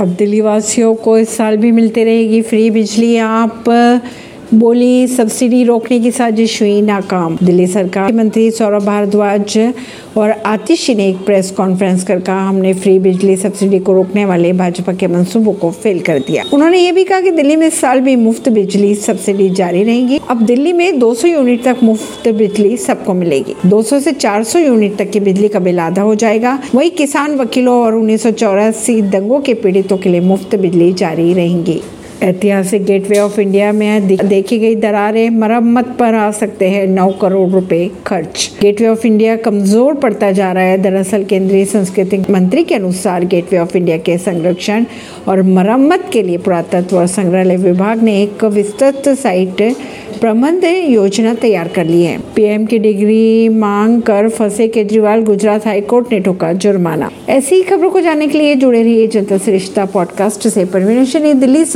अब दिल्ली वासियों को इस साल भी मिलती रहेगी फ्री बिजली। आप बोली, सब्सिडी रोकने की साजिश हुई नाकाम। दिल्ली सरकार मंत्री सौरभ भारद्वाज और आतिशी ने एक प्रेस कॉन्फ्रेंस कर कहा, हमने फ्री बिजली सब्सिडी को रोकने वाले भाजपा के मंसूबों को फेल कर दिया। उन्होंने ये भी कहा कि दिल्ली में साल भी मुफ़्त बिजली सब्सिडी जारी रहेगी। अब दिल्ली में 200 यूनिट तक मुफ़्त बिजली सबको मिलेगी। 200 से 400 यूनिट तक की बिजली का बिल आधा हो जाएगा। वही किसान वकीलों और उन्नीस सौ चौरासी दंगों के पीड़ितों के लिए मुफ़्त बिजली जारी रहेंगी। ऐतिहासिक गेटवे ऑफ़ इंडिया में देखी गई दरारें मरम्मत पर आ सकते हैं। नौ करोड़ रुपए खर्च। गेटवे ऑफ़ इंडिया कमज़ोर पड़ता जा रहा है। दरअसल केंद्रीय संस्कृति मंत्री के अनुसार गेटवे ऑफ़ इंडिया के संरक्षण और मरम्मत के लिए पुरातत्व और संग्रहालय विभाग ने एक विस्तृत साइट प्रबंध योजना तैयार कर ली है। पीएम की डिग्री मांग कर फंसे केजरीवाल, गुजरात हाईकोर्ट ने ठोका जुर्माना। ऐसी खबरों को जानने के लिए जुड़े रहिए जनता श्रेष्ठता पॉडकास्ट से। दिल्ली से